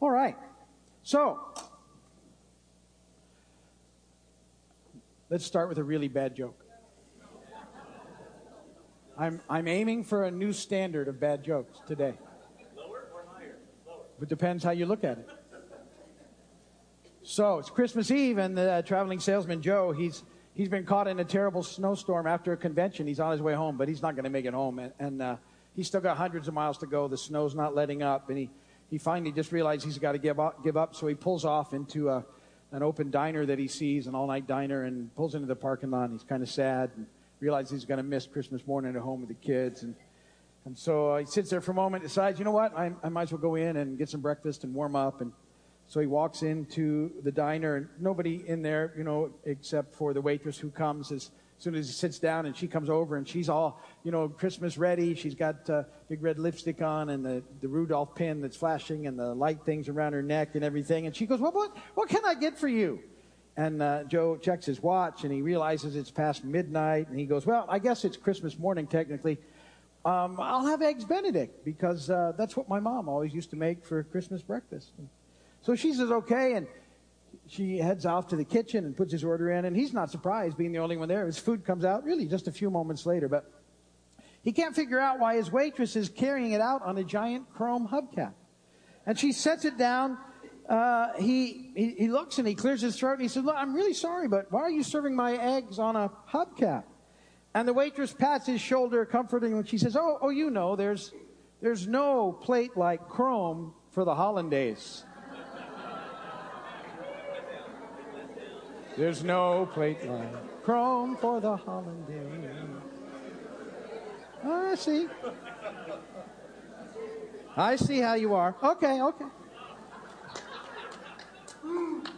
All right. So, let's start with a really bad joke. I'm, I'm aiming for a new standard of bad jokes today. Lower or higher? Lower. It depends how you look at it. So it's Christmas Eve, and the uh, traveling salesman Joe, he's he's been caught in a terrible snowstorm after a convention. He's on his way home, but he's not going to make it home, and, and uh, he's still got hundreds of miles to go. The snow's not letting up, and he he finally just realized he's got to give up. Give up, so he pulls off into a an open diner that he sees, an all-night diner, and pulls into the parking lot. And he's kind of sad and realizes he's going to miss Christmas morning at home with the kids, and and so he sits there for a moment, decides, you know what, I, I might as well go in and get some breakfast and warm up and so he walks into the diner, and nobody in there, you know, except for the waitress who comes as soon as he sits down, and she comes over, and she's all, you know, Christmas ready. She's got uh, big red lipstick on, and the, the Rudolph pin that's flashing, and the light things around her neck, and everything. And she goes, "Well, what, what can I get for you?" And uh, Joe checks his watch, and he realizes it's past midnight, and he goes, "Well, I guess it's Christmas morning technically." Um, I'll have eggs Benedict because uh, that's what my mom always used to make for Christmas breakfast. And so she says, okay, and she heads off to the kitchen and puts his order in, and he's not surprised being the only one there. His food comes out really just a few moments later, but he can't figure out why his waitress is carrying it out on a giant chrome hubcap. And she sets it down. Uh, he, he, he looks and he clears his throat and he says, Look, I'm really sorry, but why are you serving my eggs on a hubcap? And the waitress pats his shoulder comforting him. She says, Oh, oh, you know, there's, there's no plate like chrome for the hollandaise. There's no plate line. chrome for the hollandaise. I see. I see how you are. Okay, okay.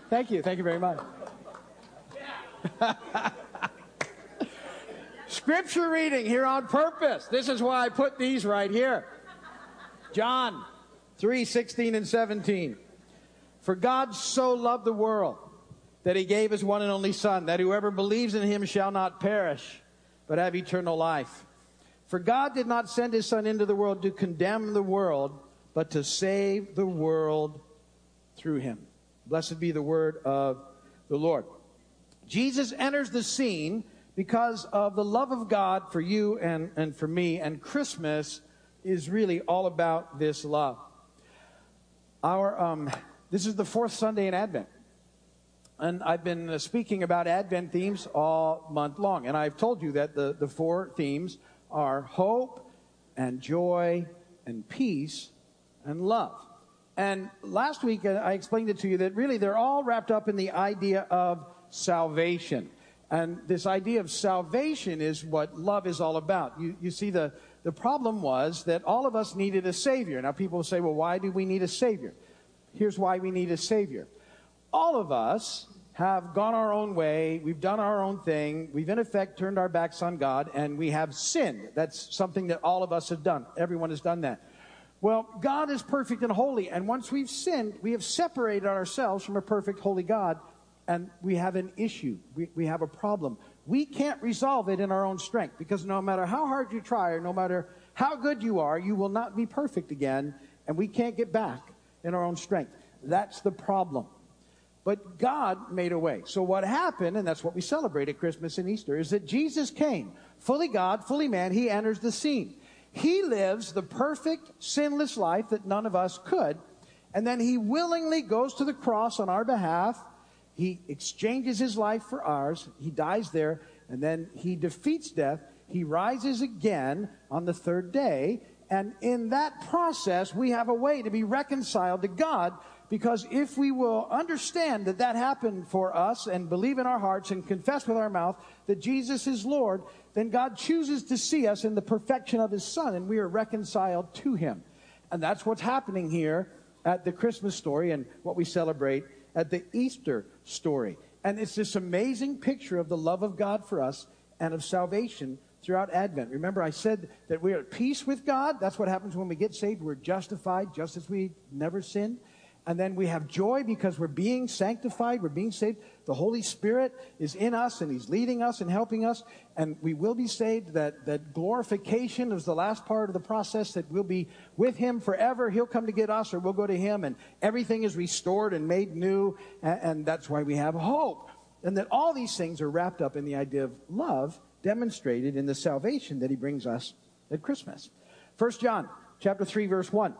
Thank you. Thank you very much. Scripture reading here on purpose. This is why I put these right here. John 3 16 and 17. For God so loved the world that he gave his one and only Son, that whoever believes in him shall not perish, but have eternal life. For God did not send his Son into the world to condemn the world, but to save the world through him. Blessed be the word of the Lord. Jesus enters the scene because of the love of God for you and, and for me, and Christmas is really all about this love. Our, um, this is the fourth Sunday in Advent. And I've been uh, speaking about Advent themes all month long. And I've told you that the, the four themes are hope and joy and peace and love. And last week uh, I explained it to you that really they're all wrapped up in the idea of salvation. And this idea of salvation is what love is all about. You, you see, the, the problem was that all of us needed a Savior. Now, people say, well, why do we need a Savior? Here's why we need a Savior all of us have gone our own way. We've done our own thing. We've, in effect, turned our backs on God, and we have sinned. That's something that all of us have done. Everyone has done that. Well, God is perfect and holy, and once we've sinned, we have separated ourselves from a perfect, holy God, and we have an issue. We, we have a problem. We can't resolve it in our own strength because no matter how hard you try, or no matter how good you are, you will not be perfect again, and we can't get back in our own strength. That's the problem. But God made a way. So what happened, and that's what we celebrate at Christmas and Easter, is that Jesus came, fully God, fully man. He enters the scene. He lives the perfect, sinless life that none of us could. And then he willingly goes to the cross on our behalf. He exchanges his life for ours. He dies there. And then he defeats death. He rises again on the third day. And in that process, we have a way to be reconciled to God because if we will understand that that happened for us and believe in our hearts and confess with our mouth that Jesus is Lord, then God chooses to see us in the perfection of His Son and we are reconciled to Him. And that's what's happening here at the Christmas story and what we celebrate at the Easter story. And it's this amazing picture of the love of God for us and of salvation throughout Advent. Remember, I said that we're at peace with God. That's what happens when we get saved. We're justified just as we never sinned. And then we have joy because we're being sanctified, we're being saved. The Holy Spirit is in us and He's leading us and helping us. And we will be saved. That, that glorification is the last part of the process that we'll be with Him forever. He'll come to get us or we'll go to Him and everything is restored and made new. And, and that's why we have hope. And that all these things are wrapped up in the idea of love demonstrated in the salvation that He brings us at Christmas. First John chapter 3 verse 1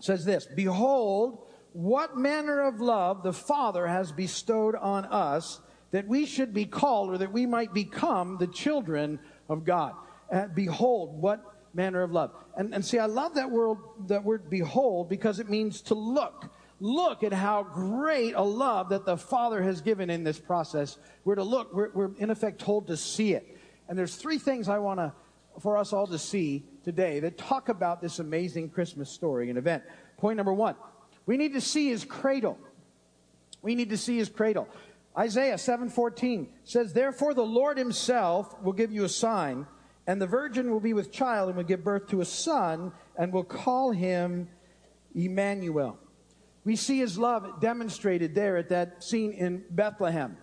says this, Behold, what manner of love the Father has bestowed on us that we should be called or that we might become the children of God. Uh, behold, what manner of love. And, and see, I love that word, that word behold because it means to look. Look at how great a love that the Father has given in this process. We're to look, we're, we're in effect told to see it. And there's three things I want to, for us all to see today that talk about this amazing Christmas story and event. Point number one we need to see his cradle. We need to see his cradle. Isaiah 7:14 says, "Therefore the Lord himself will give you a sign, and the virgin will be with child and will give birth to a son and will call him Emmanuel." We see his love demonstrated there at that scene in Bethlehem.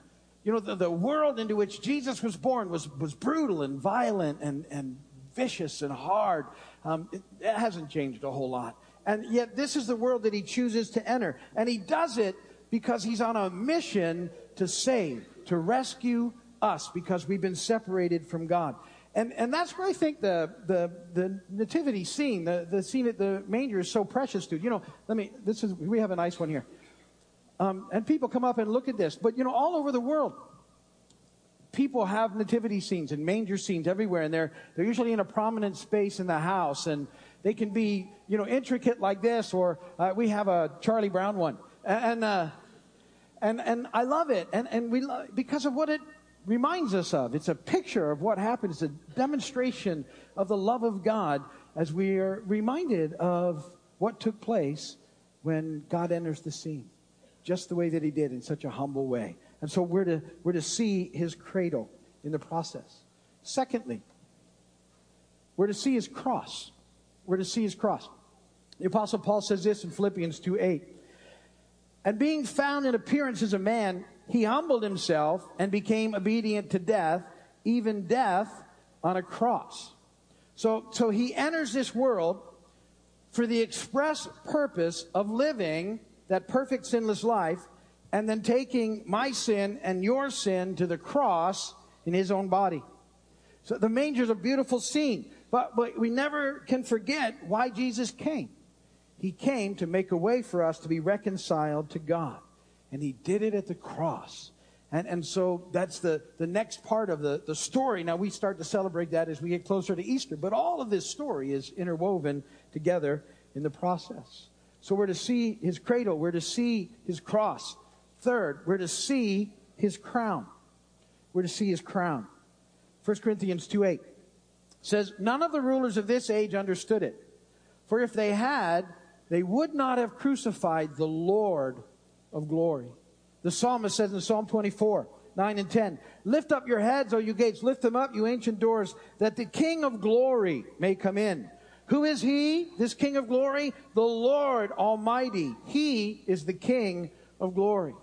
You know, the, the world into which Jesus was born was, was brutal and violent and, and vicious and hard. Um, it, it hasn't changed a whole lot. And yet, this is the world that he chooses to enter. And he does it because he's on a mission to save, to rescue us, because we've been separated from God. And, and that's where I think the, the, the nativity scene, the, the scene at the manger is so precious to. You know, let me, this is, we have a nice one here. Um, and people come up and look at this. But, you know, all over the world, people have nativity scenes and manger scenes everywhere. And they're, they're usually in a prominent space in the house. And, they can be, you know, intricate like this, or uh, we have a Charlie Brown one, and uh, and and I love it, and and we because of what it reminds us of. It's a picture of what happened. It's a demonstration of the love of God as we are reminded of what took place when God enters the scene, just the way that He did in such a humble way. And so we're to we're to see His cradle in the process. Secondly, we're to see His cross. We're to see his cross. The Apostle Paul says this in Philippians 2 8. And being found in appearance as a man, he humbled himself and became obedient to death, even death on a cross. So, so he enters this world for the express purpose of living that perfect sinless life and then taking my sin and your sin to the cross in his own body. So the manger is a beautiful scene. But, but we never can forget why Jesus came. He came to make a way for us to be reconciled to God. And he did it at the cross. And, and so that's the, the next part of the, the story. Now we start to celebrate that as we get closer to Easter. But all of this story is interwoven together in the process. So we're to see his cradle. We're to see his cross. Third, we're to see his crown. We're to see his crown. 1 Corinthians 2 8 says, None of the rulers of this age understood it. For if they had, they would not have crucified the Lord of glory. The psalmist says in Psalm 24, 9 and 10, Lift up your heads, O you gates, lift them up, you ancient doors, that the King of glory may come in. Who is he, this King of glory? The Lord Almighty. He is the King of glory.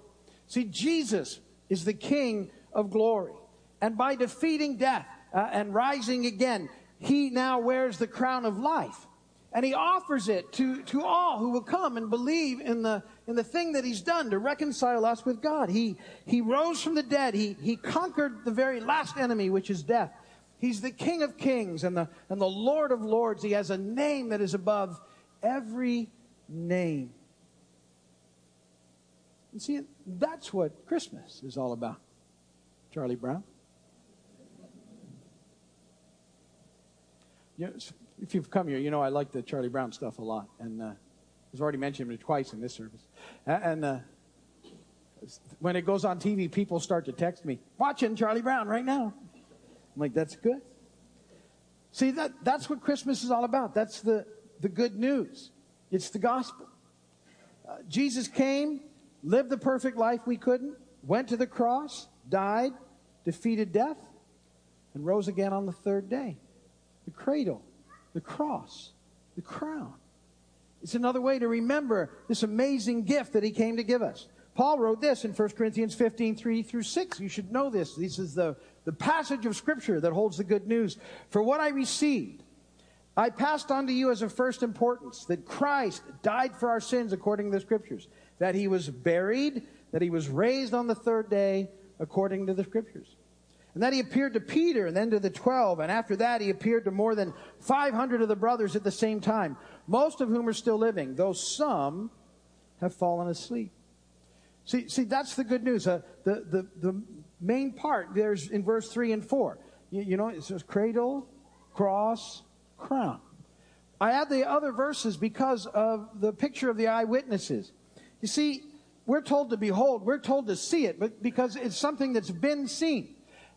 See, Jesus is the King of glory. And by defeating death, uh, and rising again, he now wears the crown of life. And he offers it to, to all who will come and believe in the, in the thing that he's done to reconcile us with God. He, he rose from the dead. He, he conquered the very last enemy, which is death. He's the King of kings and the, and the Lord of lords. He has a name that is above every name. And see, that's what Christmas is all about. Charlie Brown. You know, if you've come here, you know I like the Charlie Brown stuff a lot, and uh, I've already mentioned it twice in this service. And uh, when it goes on TV, people start to text me, "Watching Charlie Brown right now." I'm like, "That's good." See that that's what Christmas is all about. That's the the good news. It's the gospel. Uh, Jesus came, lived the perfect life we couldn't, went to the cross, died, defeated death, and rose again on the third day the cradle, the cross, the crown. It's another way to remember this amazing gift that he came to give us. Paul wrote this in 1 Corinthians 15, 3 through 6. You should know this. This is the, the passage of Scripture that holds the good news. For what I received, I passed on to you as of first importance that Christ died for our sins according to the Scriptures, that he was buried, that he was raised on the third day according to the Scriptures. And that he appeared to Peter and then to the twelve. And after that, he appeared to more than 500 of the brothers at the same time, most of whom are still living, though some have fallen asleep. See, see, that's the good news. Uh, the, the, the main part there's in verse 3 and 4. You, you know, it says cradle, cross, crown. I add the other verses because of the picture of the eyewitnesses. You see, we're told to behold, we're told to see it, but because it's something that's been seen.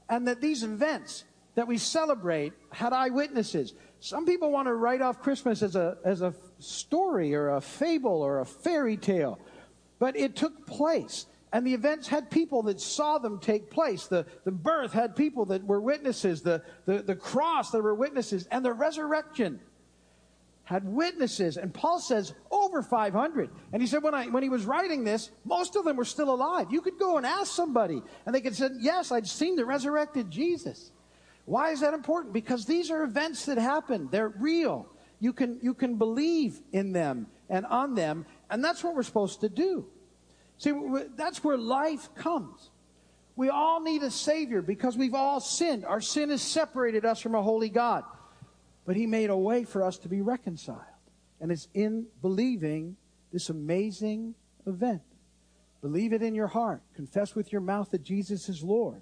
And that these events that we celebrate had eyewitnesses. Some people want to write off Christmas as a, as a story or a fable or a fairy tale. But it took place. And the events had people that saw them take place. The, the birth had people that were witnesses. The, the, the cross, there were witnesses. And the resurrection had witnesses. And Paul says over 500. And he said when, I, when he was writing this, most of them were still alive. You could go and ask somebody, and they could say, Yes, I'd seen the resurrected Jesus. Why is that important? Because these are events that happen, they're real. You can, you can believe in them and on them, and that's what we're supposed to do. See, that's where life comes. We all need a Savior because we've all sinned. Our sin has separated us from a holy God. But He made a way for us to be reconciled. And it's in believing this amazing event. Believe it in your heart. Confess with your mouth that Jesus is Lord.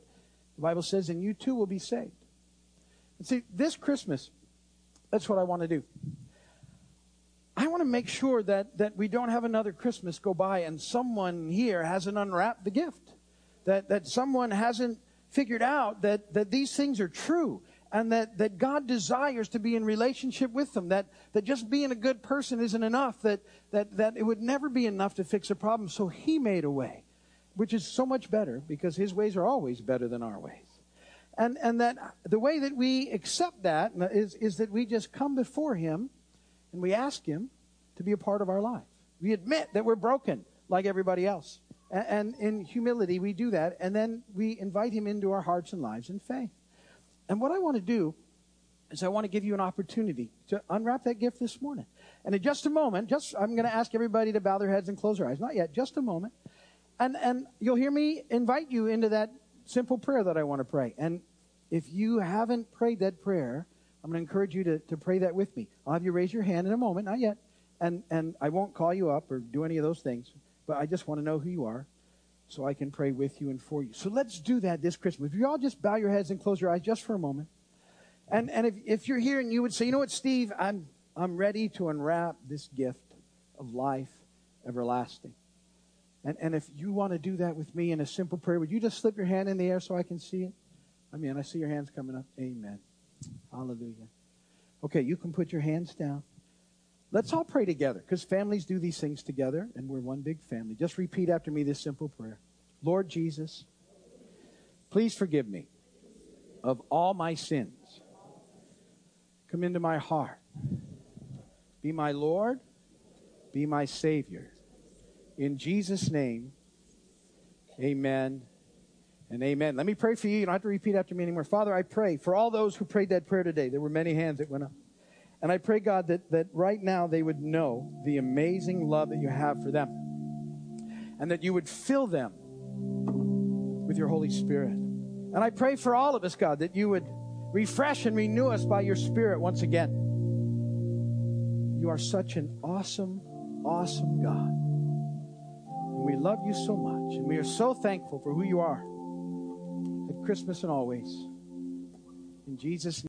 The Bible says, and you too will be saved. And see, this Christmas, that's what I want to do. I want to make sure that, that we don't have another Christmas go by and someone here hasn't unwrapped the gift. That, that someone hasn't figured out that, that these things are true and that, that God desires to be in relationship with them. That, that just being a good person isn't enough. That, that, that it would never be enough to fix a problem. So He made a way, which is so much better because His ways are always better than our ways. And, and that the way that we accept that is, is that we just come before Him and we ask Him to be a part of our life. We admit that we're broken like everybody else. And, and in humility, we do that, and then we invite Him into our hearts and lives in faith. And what I want to do is I want to give you an opportunity to unwrap that gift this morning. And in just a moment, just I'm going to ask everybody to bow their heads and close their eyes. Not yet, just a moment. And and you'll hear me invite you into that simple prayer that I want to pray. And if you haven't prayed that prayer, I'm going to encourage you to, to pray that with me. I'll have you raise your hand in a moment, not yet. And, and I won't call you up or do any of those things, but I just want to know who you are so I can pray with you and for you. So let's do that this Christmas. If you all just bow your heads and close your eyes just for a moment. And, and if, if you're here and you would say, you know what, Steve, I'm, I'm ready to unwrap this gift of life everlasting. And, and if you want to do that with me in a simple prayer, would you just slip your hand in the air so I can see it? I mean, I see your hands coming up. Amen. Hallelujah. Okay, you can put your hands down. Let's all pray together because families do these things together and we're one big family. Just repeat after me this simple prayer Lord Jesus, please forgive me of all my sins. Come into my heart. Be my Lord. Be my Savior. In Jesus' name, amen and amen. Let me pray for you. You don't have to repeat after me anymore. Father, I pray for all those who prayed that prayer today. There were many hands that went up. And I pray, God, that, that right now they would know the amazing love that you have for them. And that you would fill them with your Holy Spirit. And I pray for all of us, God, that you would refresh and renew us by your Spirit once again. You are such an awesome, awesome God. And we love you so much. And we are so thankful for who you are. At Christmas and always. In Jesus' name.